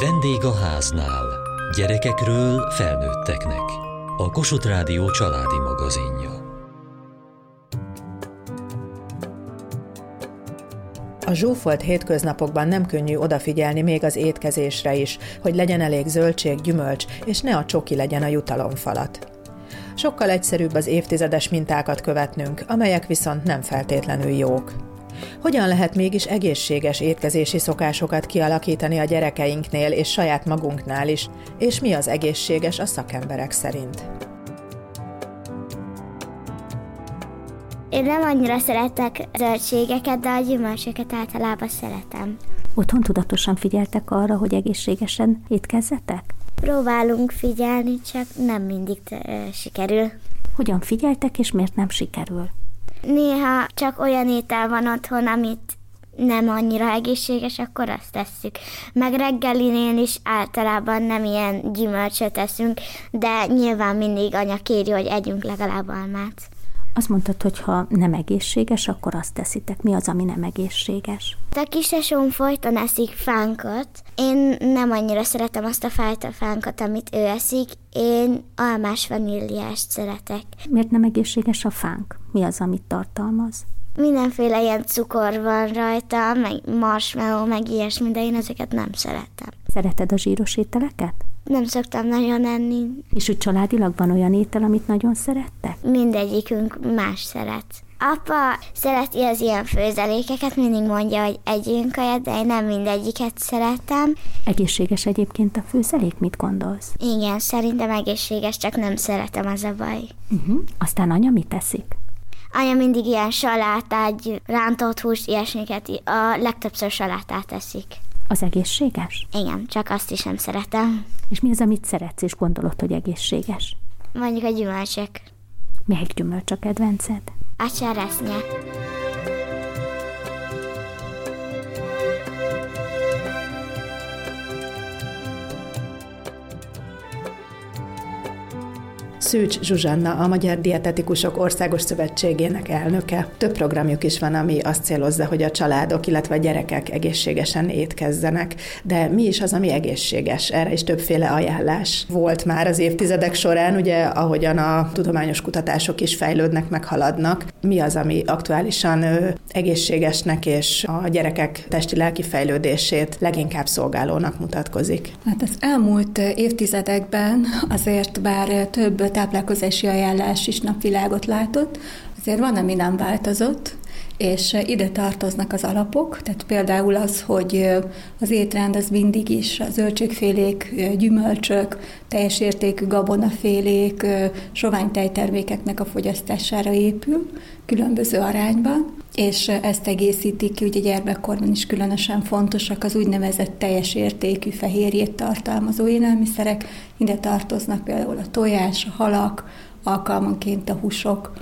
Vendég a háznál. Gyerekekről felnőtteknek. A Kossuth Rádió családi magazinja. A zsúfolt hétköznapokban nem könnyű odafigyelni még az étkezésre is, hogy legyen elég zöldség, gyümölcs, és ne a csoki legyen a jutalomfalat. Sokkal egyszerűbb az évtizedes mintákat követnünk, amelyek viszont nem feltétlenül jók. Hogyan lehet mégis egészséges étkezési szokásokat kialakítani a gyerekeinknél és saját magunknál is, és mi az egészséges a szakemberek szerint? Én nem annyira szeretek zöldségeket, de a gyümölcsöket általában szeretem. Otthon tudatosan figyeltek arra, hogy egészségesen étkezzetek? Próbálunk figyelni, csak nem mindig sikerül. Hogyan figyeltek, és miért nem sikerül? Néha csak olyan étel van otthon, amit nem annyira egészséges, akkor azt tesszük. Meg reggelinél is általában nem ilyen gyümölcsöt teszünk, de nyilván mindig anya kéri, hogy együnk legalább almát. Azt mondtad, hogy ha nem egészséges, akkor azt teszitek. Mi az, ami nem egészséges? A kisesom folyton eszik fánkat. Én nem annyira szeretem azt a fajta fánkat, amit ő eszik. Én almás vaníliást szeretek. Miért nem egészséges a fánk? Mi az, amit tartalmaz? Mindenféle ilyen cukor van rajta, meg marshmallow, meg ilyesmi, de én ezeket nem szeretem. Szereted a zsíros ételeket? Nem szoktam nagyon enni. És úgy családilag van olyan étel, amit nagyon szerettek? Mindegyikünk más szeret. Apa szereti az ilyen főzelékeket, mindig mondja, hogy együnk kaját, de én nem mindegyiket szeretem. Egészséges egyébként a főzelék, mit gondolsz? Igen, szerintem egészséges, csak nem szeretem, az a baj. Uh-huh. Aztán anya mit teszik? Anya mindig ilyen salátát, rántott húst, ilyesmiket, a legtöbbször salátát teszik. Az egészséges? Igen, csak azt is nem szeretem. És mi az, amit szeretsz, és gondolod, hogy egészséges? Mondjuk a gyümölcsök. Melyik gyümölcs a kedvenced? A cseresznye. Szűcs Zsuzsanna, a Magyar Dietetikusok Országos Szövetségének elnöke. Több programjuk is van, ami azt célozza, hogy a családok, illetve a gyerekek egészségesen étkezzenek. De mi is az, ami egészséges? Erre is többféle ajánlás volt már az évtizedek során, ugye ahogyan a tudományos kutatások is fejlődnek, meghaladnak. Mi az, ami aktuálisan egészségesnek és a gyerekek testi-lelki fejlődését leginkább szolgálónak mutatkozik? Hát az elmúlt évtizedekben azért bár több táplálkozási ajánlás is napvilágot látott, azért van, ami nem változott, és ide tartoznak az alapok, tehát például az, hogy az étrend az mindig is a zöldségfélék, gyümölcsök, teljes értékű gabonafélék, sovány tejtermékeknek a fogyasztására épül, különböző arányban, és ezt egészítik ki, ugye gyermekkorban is különösen fontosak az úgynevezett teljes értékű fehérjét tartalmazó élelmiszerek, ide tartoznak például a tojás, a halak, alkalmanként a húsok,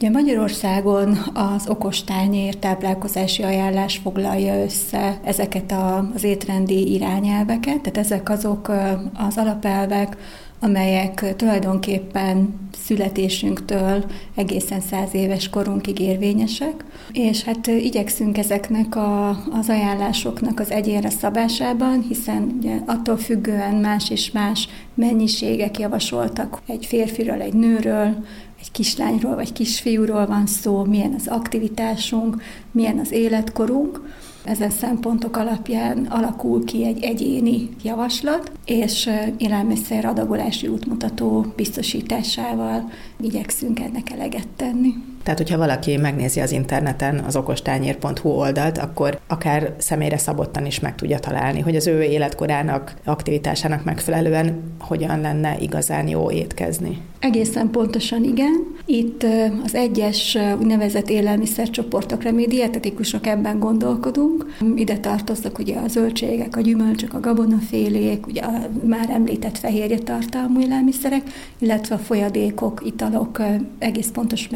Ugye Magyarországon az okostányér táplálkozási ajánlás foglalja össze ezeket az étrendi irányelveket, tehát ezek azok az alapelvek, amelyek tulajdonképpen születésünktől egészen száz éves korunkig érvényesek, és hát igyekszünk ezeknek a, az ajánlásoknak az egyénre szabásában, hiszen ugye attól függően más és más mennyiségek javasoltak egy férfiről, egy nőről, egy kislányról vagy kisfiúról van szó, milyen az aktivitásunk, milyen az életkorunk. Ezen szempontok alapján alakul ki egy egyéni javaslat, és élelmiszer adagolási útmutató biztosításával igyekszünk ennek eleget tenni. Tehát, hogyha valaki megnézi az interneten az okostányér.hu oldalt, akkor akár személyre szabottan is meg tudja találni, hogy az ő életkorának, aktivitásának megfelelően hogyan lenne igazán jó étkezni. Egészen pontosan igen. Itt az egyes úgynevezett élelmiszercsoportokra mi dietetikusok ebben gondolkodunk. Ide tartoznak ugye a zöldségek, a gyümölcsök, a gabonafélék, ugye a már említett fehérje tartalmú élelmiszerek, illetve a folyadékok, italok egész pontos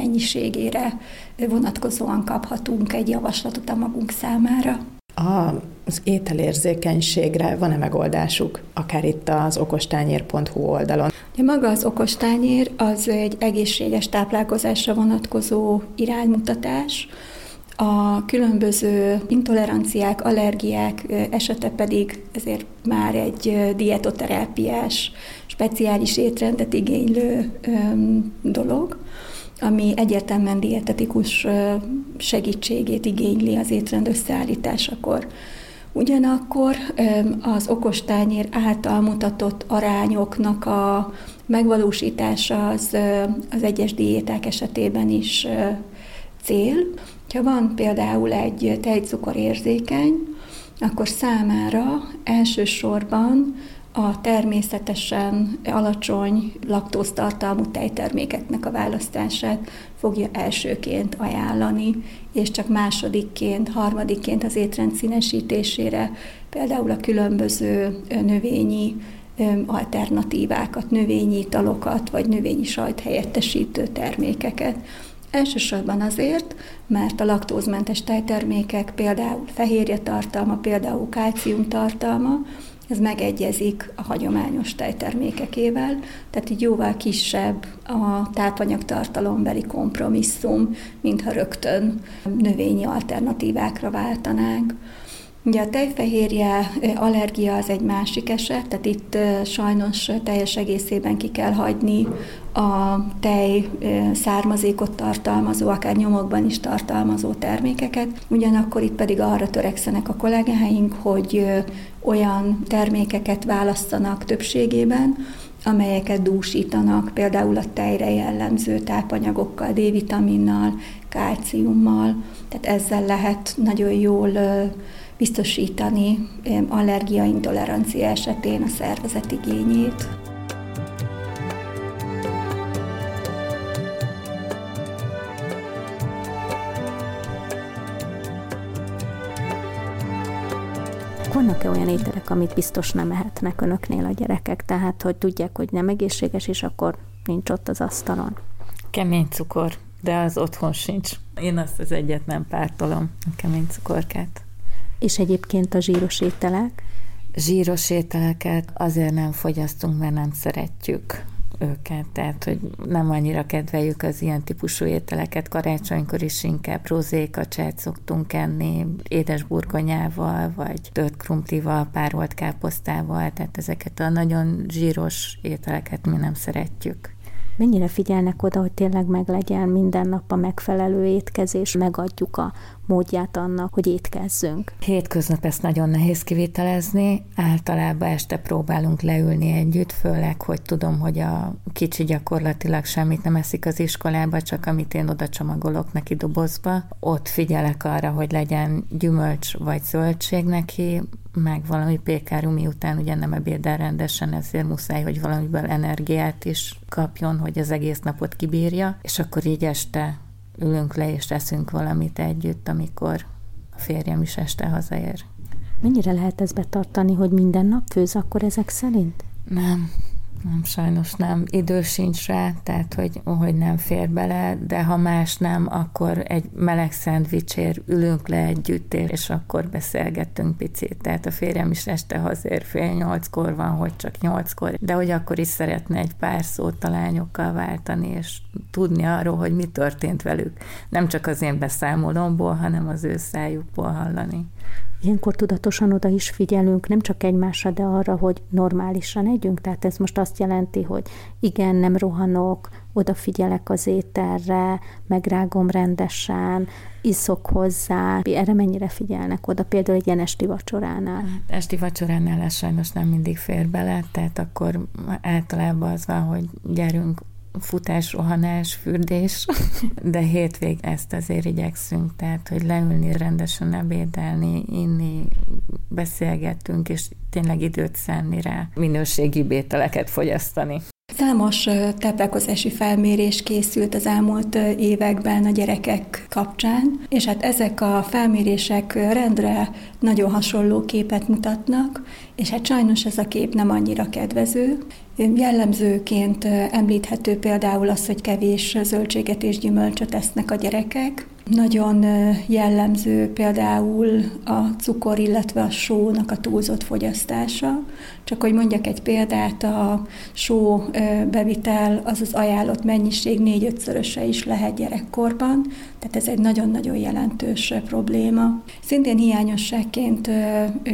mennyiségére vonatkozóan kaphatunk egy javaslatot a magunk számára. Az ételérzékenységre van-e megoldásuk, akár itt az okostányér.hu oldalon? Ja, maga az okostányér az egy egészséges táplálkozásra vonatkozó iránymutatás, A különböző intoleranciák, allergiák esete pedig ezért már egy dietoterápiás, speciális étrendet igénylő dolog, ami egyértelműen dietetikus segítségét igényli az étrend összeállításakor. Ugyanakkor az okostányér által mutatott arányoknak a megvalósítása az, az egyes diéták esetében is cél. Ha van például egy tejcukorérzékeny, akkor számára elsősorban a természetesen alacsony laktóztartalmú tejtermékeknek a választását fogja elsőként ajánlani, és csak másodikként, harmadikként az étrend színesítésére, például a különböző növényi alternatívákat, növényi italokat, vagy növényi sajt helyettesítő termékeket. Elsősorban azért, mert a laktózmentes tejtermékek például fehérje tartalma, például kálcium tartalma, ez megegyezik a hagyományos tejtermékekével, tehát így jóval kisebb a tápanyagtartalombeli kompromisszum, mintha rögtön növényi alternatívákra váltanánk. Ugye a tejfehérje allergia az egy másik eset, tehát itt sajnos teljes egészében ki kell hagyni a tej származékot tartalmazó, akár nyomokban is tartalmazó termékeket. Ugyanakkor itt pedig arra törekszenek a kollégáink, hogy olyan termékeket választanak többségében, amelyeket dúsítanak, például a tejre jellemző tápanyagokkal, D-vitaminnal, kálciummal, tehát ezzel lehet nagyon jól biztosítani allergiaintolerancia esetén a szervezet igényét. Vannak-e olyan ételek, amit biztos nem ehetnek önöknél a gyerekek, tehát hogy tudják, hogy nem egészséges, és akkor nincs ott az asztalon? Kemény cukor, de az otthon sincs. Én azt az egyet nem pártolom, a kemény cukorkát. És egyébként a zsíros ételek? Zsíros ételeket azért nem fogyasztunk, mert nem szeretjük őket, tehát hogy nem annyira kedveljük az ilyen típusú ételeket. Karácsonykor is inkább rozékacsát szoktunk enni, édes burgonyával, vagy tört krumplival, párolt káposztával, tehát ezeket a nagyon zsíros ételeket mi nem szeretjük. Mennyire figyelnek oda, hogy tényleg meglegyen minden nap a megfelelő étkezés, megadjuk a módját annak, hogy étkezzünk? Hétköznap ezt nagyon nehéz kivitelezni. Általában este próbálunk leülni együtt, főleg, hogy tudom, hogy a kicsi gyakorlatilag semmit nem eszik az iskolába, csak amit én oda csomagolok neki dobozba. Ott figyelek arra, hogy legyen gyümölcs vagy zöldség neki, meg valami pékáru, miután ugye nem ebédel rendesen, ezért muszáj, hogy valamiből energiát is kapjon, hogy az egész napot kibírja, és akkor így este ülünk le és teszünk valamit együtt, amikor a férjem is este hazaér. Mennyire lehet ezt betartani, hogy minden nap főz akkor ezek szerint? Nem, nem, sajnos nem. Idő sincs rá, tehát hogy, hogy nem fér bele, de ha más nem, akkor egy meleg szendvicsér ülünk le együtt, és akkor beszélgettünk picit. Tehát a férjem is este hazér fél nyolckor van, hogy csak nyolckor, de hogy akkor is szeretne egy pár szót a lányokkal váltani, és tudni arról, hogy mi történt velük. Nem csak az én beszámolomból, hanem az ő szájukból hallani. Ilyenkor tudatosan oda is figyelünk, nem csak egymásra, de arra, hogy normálisan együnk. Tehát ez most azt jelenti, hogy igen, nem rohanok, odafigyelek az ételre, megrágom rendesen, iszok hozzá. Erre mennyire figyelnek oda, például egy ilyen esti vacsoránál? Esti vacsoránál ez sajnos nem mindig fér bele, tehát akkor általában az van, hogy gyerünk futás, rohanás, fürdés, de hétvég ezt azért igyekszünk, tehát, hogy leülni, rendesen ebédelni, inni, beszélgettünk, és tényleg időt szánni rá, minőségi bételeket fogyasztani. Számos táplálkozási felmérés készült az elmúlt években a gyerekek kapcsán, és hát ezek a felmérések rendre nagyon hasonló képet mutatnak, és hát sajnos ez a kép nem annyira kedvező. Jellemzőként említhető például az, hogy kevés zöldséget és gyümölcsöt esznek a gyerekek, Nagyon jellemző például a cukor, illetve a sónak a túlzott fogyasztása. Csak hogy mondjak egy példát, a só bevitel az az ajánlott mennyiség négy-ötszöröse is lehet gyerekkorban, tehát ez egy nagyon-nagyon jelentős probléma. Szintén hiányosságként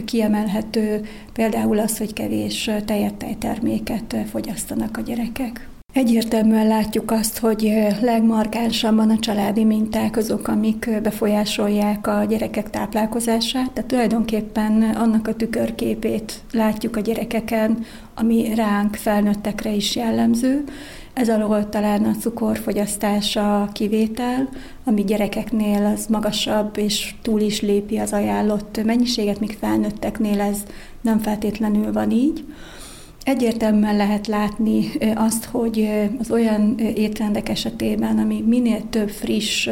kiemelhető például az, hogy kevés tejet tejterméket fogyasztanak a gyerekek. Egyértelműen látjuk azt, hogy legmarkánsabban a családi minták azok, amik befolyásolják a gyerekek táplálkozását, tehát tulajdonképpen annak a tükörképét látjuk a gyerekeken, ami ránk felnőttekre is jellemző. Ez alól talán a cukorfogyasztás a kivétel, ami gyerekeknél az magasabb és túl is lépi az ajánlott mennyiséget, míg felnőtteknél ez nem feltétlenül van így. Egyértelműen lehet látni azt, hogy az olyan étrendek esetében, ami minél több friss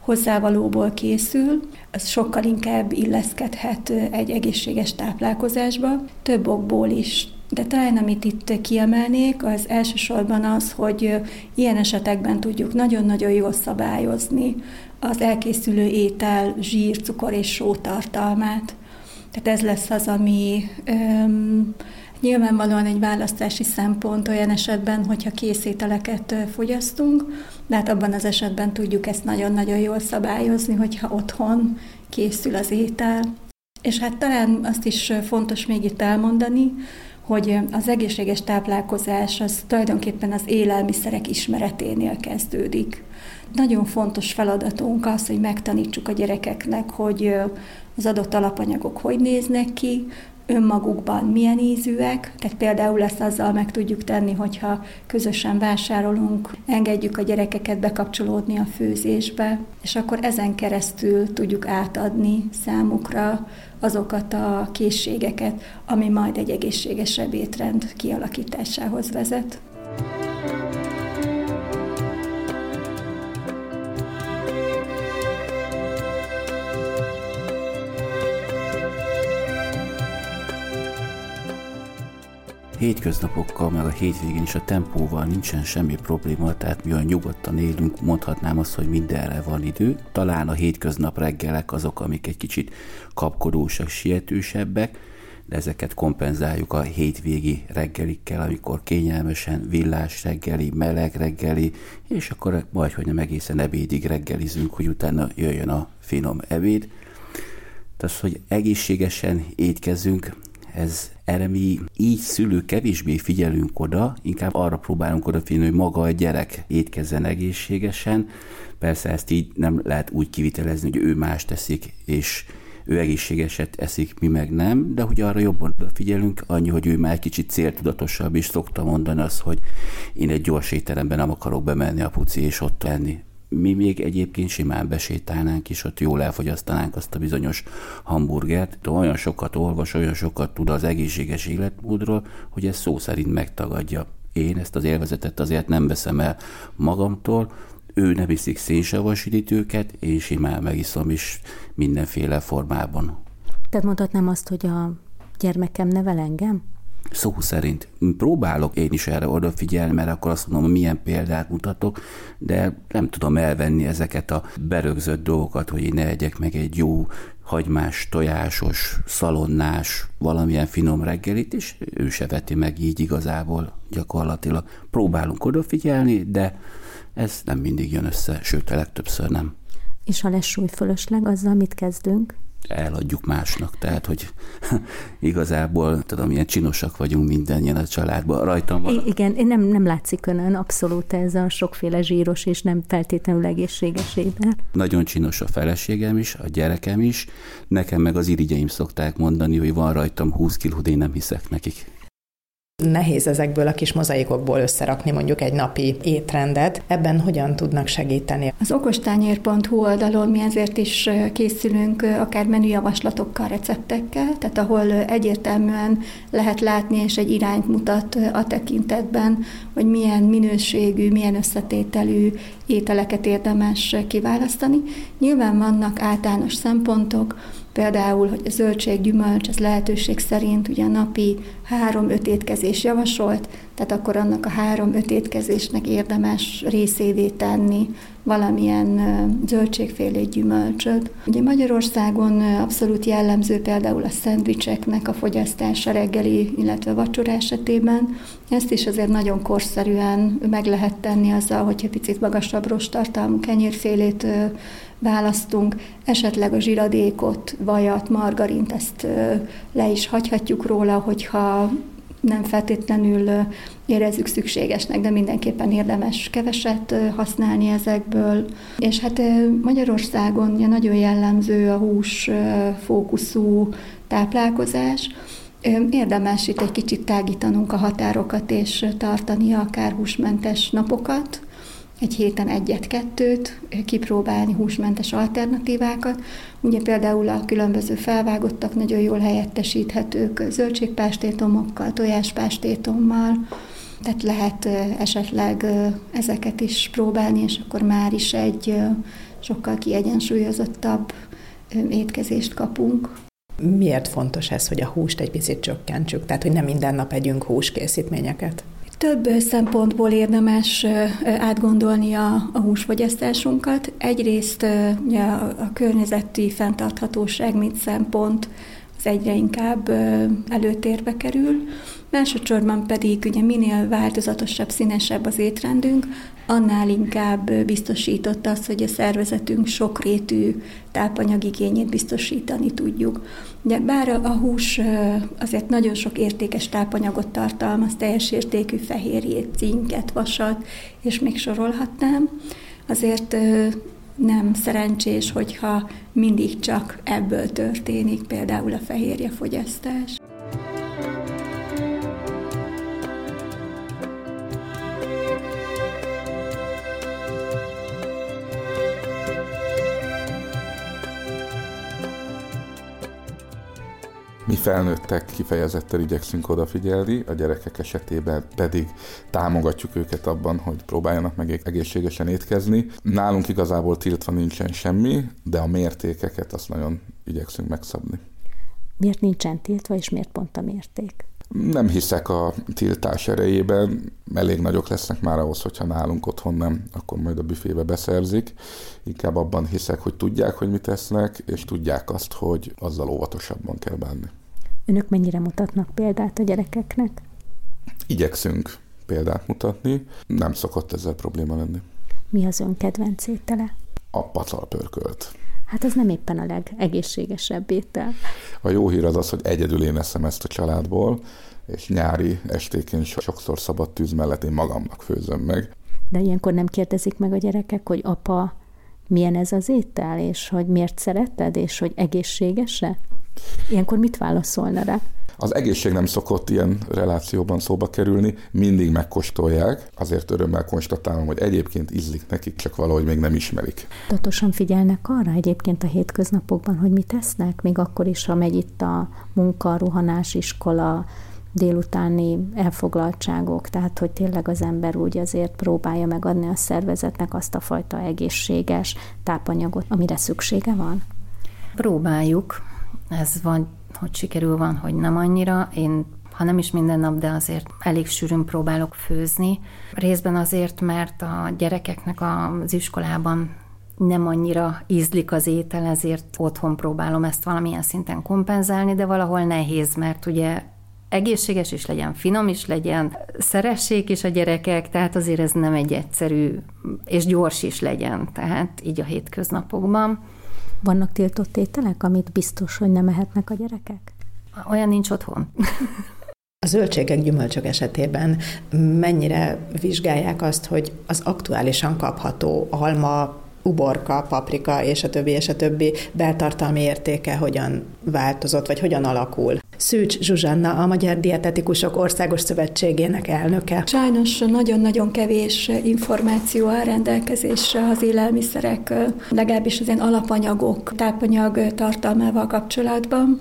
hozzávalóból készül, az sokkal inkább illeszkedhet egy egészséges táplálkozásba, több okból is. De talán amit itt kiemelnék, az elsősorban az, hogy ilyen esetekben tudjuk nagyon-nagyon jól szabályozni az elkészülő étel zsír, cukor és só tartalmát. Tehát ez lesz az, ami öm, Nyilvánvalóan egy választási szempont olyan esetben, hogyha készételeket fogyasztunk, de hát abban az esetben tudjuk ezt nagyon-nagyon jól szabályozni, hogyha otthon készül az étel. És hát talán azt is fontos még itt elmondani, hogy az egészséges táplálkozás az tulajdonképpen az élelmiszerek ismereténél kezdődik. Nagyon fontos feladatunk az, hogy megtanítsuk a gyerekeknek, hogy az adott alapanyagok hogy néznek ki, önmagukban milyen ízűek, tehát például ezt azzal meg tudjuk tenni, hogyha közösen vásárolunk, engedjük a gyerekeket bekapcsolódni a főzésbe, és akkor ezen keresztül tudjuk átadni számukra azokat a készségeket, ami majd egy egészségesebb étrend kialakításához vezet. Hétköznapokkal, meg a hétvégén is a tempóval nincsen semmi probléma, tehát mi olyan nyugodtan élünk, mondhatnám azt, hogy mindenre van idő. Talán a hétköznap reggelek azok, amik egy kicsit kapkodósak, sietősebbek, de ezeket kompenzáljuk a hétvégi reggelikkel, amikor kényelmesen villás reggeli, meleg reggeli, és akkor majd, hogy nem egészen ebédig reggelizünk, hogy utána jöjjön a finom ebéd. Tehát, hogy egészségesen étkezünk, ez erre mi így szülő kevésbé figyelünk oda, inkább arra próbálunk odafigyelni, hogy maga a gyerek étkezzen egészségesen. Persze ezt így nem lehet úgy kivitelezni, hogy ő más teszik, és ő egészségeset eszik, mi meg nem, de hogy arra jobban odafigyelünk, annyi, hogy ő már kicsit céltudatosabb, és szokta mondani azt, hogy én egy gyors étteremben nem akarok bemenni a puci és ott lenni mi még egyébként simán besétálnánk, és ott jól elfogyasztanánk azt a bizonyos hamburgert. De olyan sokat olvas, olyan sokat tud az egészséges életmódról, hogy ez szó szerint megtagadja. Én ezt az élvezetet azért nem veszem el magamtól, ő nem iszik szénsavas üdítőket, én simán megiszom is mindenféle formában. Tehát mondhatnám azt, hogy a gyermekem nevel engem? Szó szerint. Próbálok én is erre odafigyelni, mert akkor azt mondom, milyen példát mutatok, de nem tudom elvenni ezeket a berögzött dolgokat, hogy én ne egyek meg egy jó hagymás, tojásos, szalonnás, valamilyen finom reggelit, és ő se veti meg így igazából gyakorlatilag. Próbálunk odafigyelni, de ez nem mindig jön össze, sőt, a legtöbbször nem. És a lesúly fölösleg, azzal mit kezdünk? Eladjuk másnak. Tehát, hogy igazából, tudom, ilyen csinosak vagyunk mindannyian a családban. Rajtam van. Igen, nem, nem látszik önön abszolút ez a sokféle zsíros és nem feltétlenül egészséges étel. Nagyon csinos a feleségem is, a gyerekem is. Nekem meg az irigyeim szokták mondani, hogy van rajtam 20 kiló, de én nem hiszek nekik. Nehéz ezekből a kis mozaikokból összerakni mondjuk egy napi étrendet. Ebben hogyan tudnak segíteni? Az okostányér.hu oldalon mi ezért is készülünk akár menüjavaslatokkal, receptekkel, tehát ahol egyértelműen lehet látni és egy irányt mutat a tekintetben, hogy milyen minőségű, milyen összetételű ételeket érdemes kiválasztani. Nyilván vannak általános szempontok, Például, hogy a zöldség, gyümölcs, az lehetőség szerint ugye a napi három-öt étkezés javasolt, tehát akkor annak a három-öt étkezésnek érdemes részévé tenni valamilyen zöldségfélé gyümölcsöt. Ugye Magyarországon abszolút jellemző például a szendvicseknek a fogyasztása reggeli, illetve vacsora esetében. Ezt is azért nagyon korszerűen meg lehet tenni azzal, hogyha picit magasabb rostartalmú kenyérfélét választunk, esetleg a zsiradékot, vajat, margarint, ezt le is hagyhatjuk róla, hogyha nem feltétlenül érezzük szükségesnek, de mindenképpen érdemes keveset használni ezekből. És hát Magyarországon nagyon jellemző a hús fókuszú táplálkozás, Érdemes itt egy kicsit tágítanunk a határokat, és tartani akár húsmentes napokat, egy héten egyet-kettőt, kipróbálni húsmentes alternatívákat. Ugye például a különböző felvágottak nagyon jól helyettesíthetők zöldségpástétomokkal, tojáspástétommal, tehát lehet esetleg ezeket is próbálni, és akkor már is egy sokkal kiegyensúlyozottabb étkezést kapunk. Miért fontos ez, hogy a húst egy picit csökkentsük? Tehát, hogy nem minden nap együnk húskészítményeket? Több szempontból érdemes átgondolni a, a húsfogyasztásunkat. Egyrészt ugye, a, környezeti fenntarthatóság, mint szempont, az egyre inkább előtérbe kerül. Másodszorban pedig ugye minél változatosabb, színesebb az étrendünk, annál inkább biztosított az, hogy a szervezetünk sokrétű tápanyagigényét biztosítani tudjuk. De bár a hús azért nagyon sok értékes tápanyagot tartalmaz, teljes értékű fehérjét, cinket, vasat, és még sorolhatnám, azért nem szerencsés, hogyha mindig csak ebből történik például a fehérjefogyasztás. Mi felnőttek kifejezetten igyekszünk odafigyelni, a gyerekek esetében pedig támogatjuk őket abban, hogy próbáljanak meg egészségesen étkezni. Nálunk igazából tiltva nincsen semmi, de a mértékeket azt nagyon igyekszünk megszabni. Miért nincsen tiltva, és miért pont a mérték? Nem hiszek a tiltás erejében, elég nagyok lesznek már ahhoz, hogyha nálunk otthon nem, akkor majd a büfébe beszerzik. Inkább abban hiszek, hogy tudják, hogy mit tesznek, és tudják azt, hogy azzal óvatosabban kell bánni. Önök mennyire mutatnak példát a gyerekeknek? Igyekszünk példát mutatni, nem szokott ezzel probléma lenni. Mi az ön kedvenc étele? A pacalpörkölt. Hát az nem éppen a legegészségesebb étel. A jó hír az az, hogy egyedül én eszem ezt a családból, és nyári estékén sokszor szabad tűz mellett én magamnak főzöm meg. De ilyenkor nem kérdezik meg a gyerekek, hogy apa, milyen ez az étel, és hogy miért szereted, és hogy egészséges-e? Ilyenkor mit válaszolna rá? Az egészség nem szokott ilyen relációban szóba kerülni, mindig megkóstolják, azért örömmel konstatálom, hogy egyébként ízlik nekik, csak valahogy még nem ismerik. Tudatosan figyelnek arra egyébként a hétköznapokban, hogy mit tesznek, még akkor is, ha megy itt a munka, ruhanás, iskola, délutáni elfoglaltságok, tehát hogy tényleg az ember úgy azért próbálja megadni a szervezetnek azt a fajta egészséges tápanyagot, amire szüksége van? Próbáljuk. Ez van hogy sikerül, van, hogy nem annyira. Én ha nem is minden nap, de azért elég sűrűn próbálok főzni. Részben azért, mert a gyerekeknek az iskolában nem annyira ízlik az étel, ezért otthon próbálom ezt valamilyen szinten kompenzálni, de valahol nehéz, mert ugye egészséges is legyen, finom is legyen, szeressék is a gyerekek, tehát azért ez nem egy egyszerű, és gyors is legyen, tehát így a hétköznapokban. Vannak tiltott ételek, amit biztos, hogy nem ehetnek a gyerekek? Olyan nincs otthon. A zöldségek, gyümölcsök esetében mennyire vizsgálják azt, hogy az aktuálisan kapható alma, uborka, paprika és a többi, és a többi beltartalmi értéke hogyan változott, vagy hogyan alakul. Szűcs Zsuzsanna, a Magyar Dietetikusok Országos Szövetségének elnöke. Sajnos nagyon-nagyon kevés információ áll rendelkezésre az élelmiszerek, legalábbis az ilyen alapanyagok, tápanyag tartalmával kapcsolatban.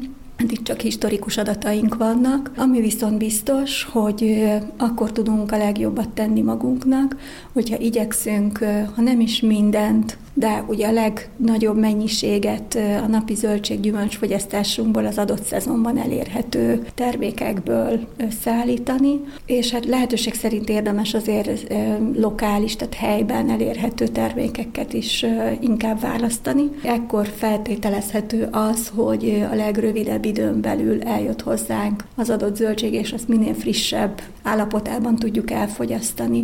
Itt csak historikus adataink vannak, ami viszont biztos, hogy akkor tudunk a legjobbat tenni magunknak, hogyha igyekszünk, ha nem is mindent, de ugye a legnagyobb mennyiséget a napi zöldséggyümölcs fogyasztásunkból az adott szezonban elérhető termékekből szállítani, és hát lehetőség szerint érdemes azért lokális, tehát helyben elérhető termékeket is inkább választani. Ekkor feltételezhető az, hogy a legrövidebb időn belül eljött hozzánk az adott zöldség, és azt minél frissebb állapotában tudjuk elfogyasztani.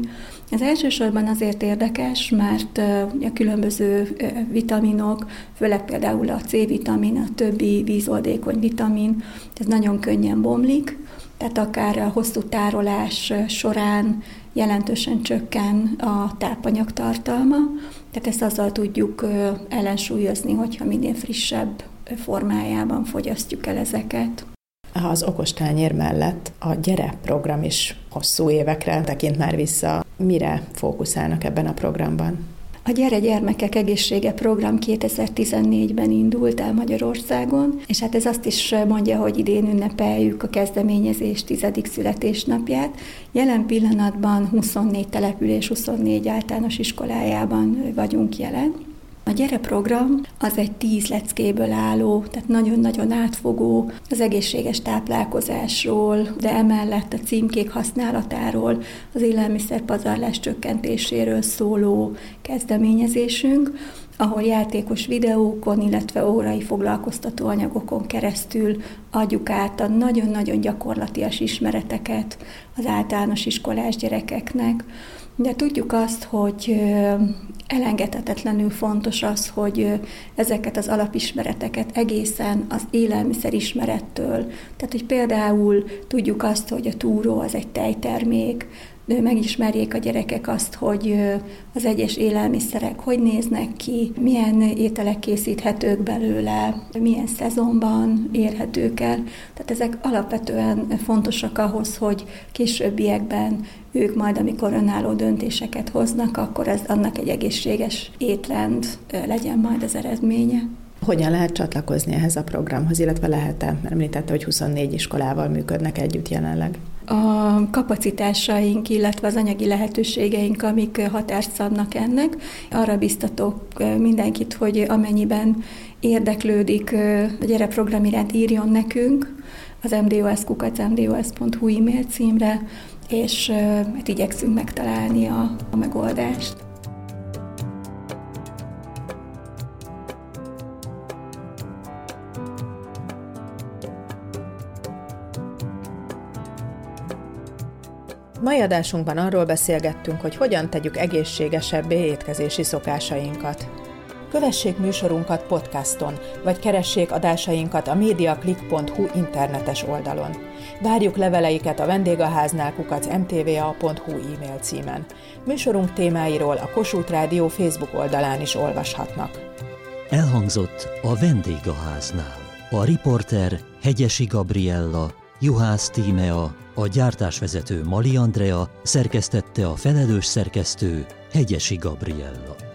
Ez elsősorban azért érdekes, mert a különböző vitaminok, főleg például a C-vitamin, a többi vízoldékony vitamin, ez nagyon könnyen bomlik, tehát akár a hosszú tárolás során jelentősen csökken a tápanyag tartalma, tehát ezt azzal tudjuk ellensúlyozni, hogyha minél frissebb formájában fogyasztjuk el ezeket. Az okostányér mellett a gyere program is hosszú évekre tekint már vissza. Mire fókuszálnak ebben a programban? A Gyere Gyermekek Egészsége program 2014-ben indult el Magyarországon, és hát ez azt is mondja, hogy idén ünnepeljük a kezdeményezés tizedik születésnapját. Jelen pillanatban 24 település, 24 általános iskolájában vagyunk jelen. A Gyere program az egy tíz leckéből álló, tehát nagyon-nagyon átfogó az egészséges táplálkozásról, de emellett a címkék használatáról, az élelmiszerpazarlás csökkentéséről szóló kezdeményezésünk, ahol játékos videókon, illetve órai foglalkoztató anyagokon keresztül adjuk át a nagyon-nagyon gyakorlatias ismereteket az általános iskolás gyerekeknek. De tudjuk azt, hogy elengedhetetlenül fontos az, hogy ezeket az alapismereteket egészen az élelmiszerismerettől, tehát hogy például tudjuk azt, hogy a túró az egy tejtermék, megismerjék a gyerekek azt, hogy az egyes élelmiszerek hogy néznek ki, milyen ételek készíthetők belőle, milyen szezonban érhetők el. Tehát ezek alapvetően fontosak ahhoz, hogy későbbiekben ők majd, amikor önálló döntéseket hoznak, akkor ez annak egy egészséges étrend legyen majd az eredménye. Hogyan lehet csatlakozni ehhez a programhoz, illetve lehet-e? Mert említette, hogy 24 iskolával működnek együtt jelenleg. A kapacitásaink, illetve az anyagi lehetőségeink, amik hatást szabnak ennek, arra biztatok mindenkit, hogy amennyiben érdeklődik a gyere program iránt írjon nekünk az mdos.mdos.hu e-mail címre, és hát igyekszünk megtalálni a, a megoldást. Mai adásunkban arról beszélgettünk, hogy hogyan tegyük egészségesebbé étkezési szokásainkat. Kövessék műsorunkat podcaston, vagy keressék adásainkat a mediaclick.hu internetes oldalon. Várjuk leveleiket a vendégháznál kukac mtva.hu e-mail címen. Műsorunk témáiról a Kossuth Rádió Facebook oldalán is olvashatnak. Elhangzott a vendégháznál. A riporter Hegyesi Gabriella, Juhász Tímea, a gyártásvezető Mali Andrea, szerkesztette a felelős szerkesztő Hegyesi Gabriella.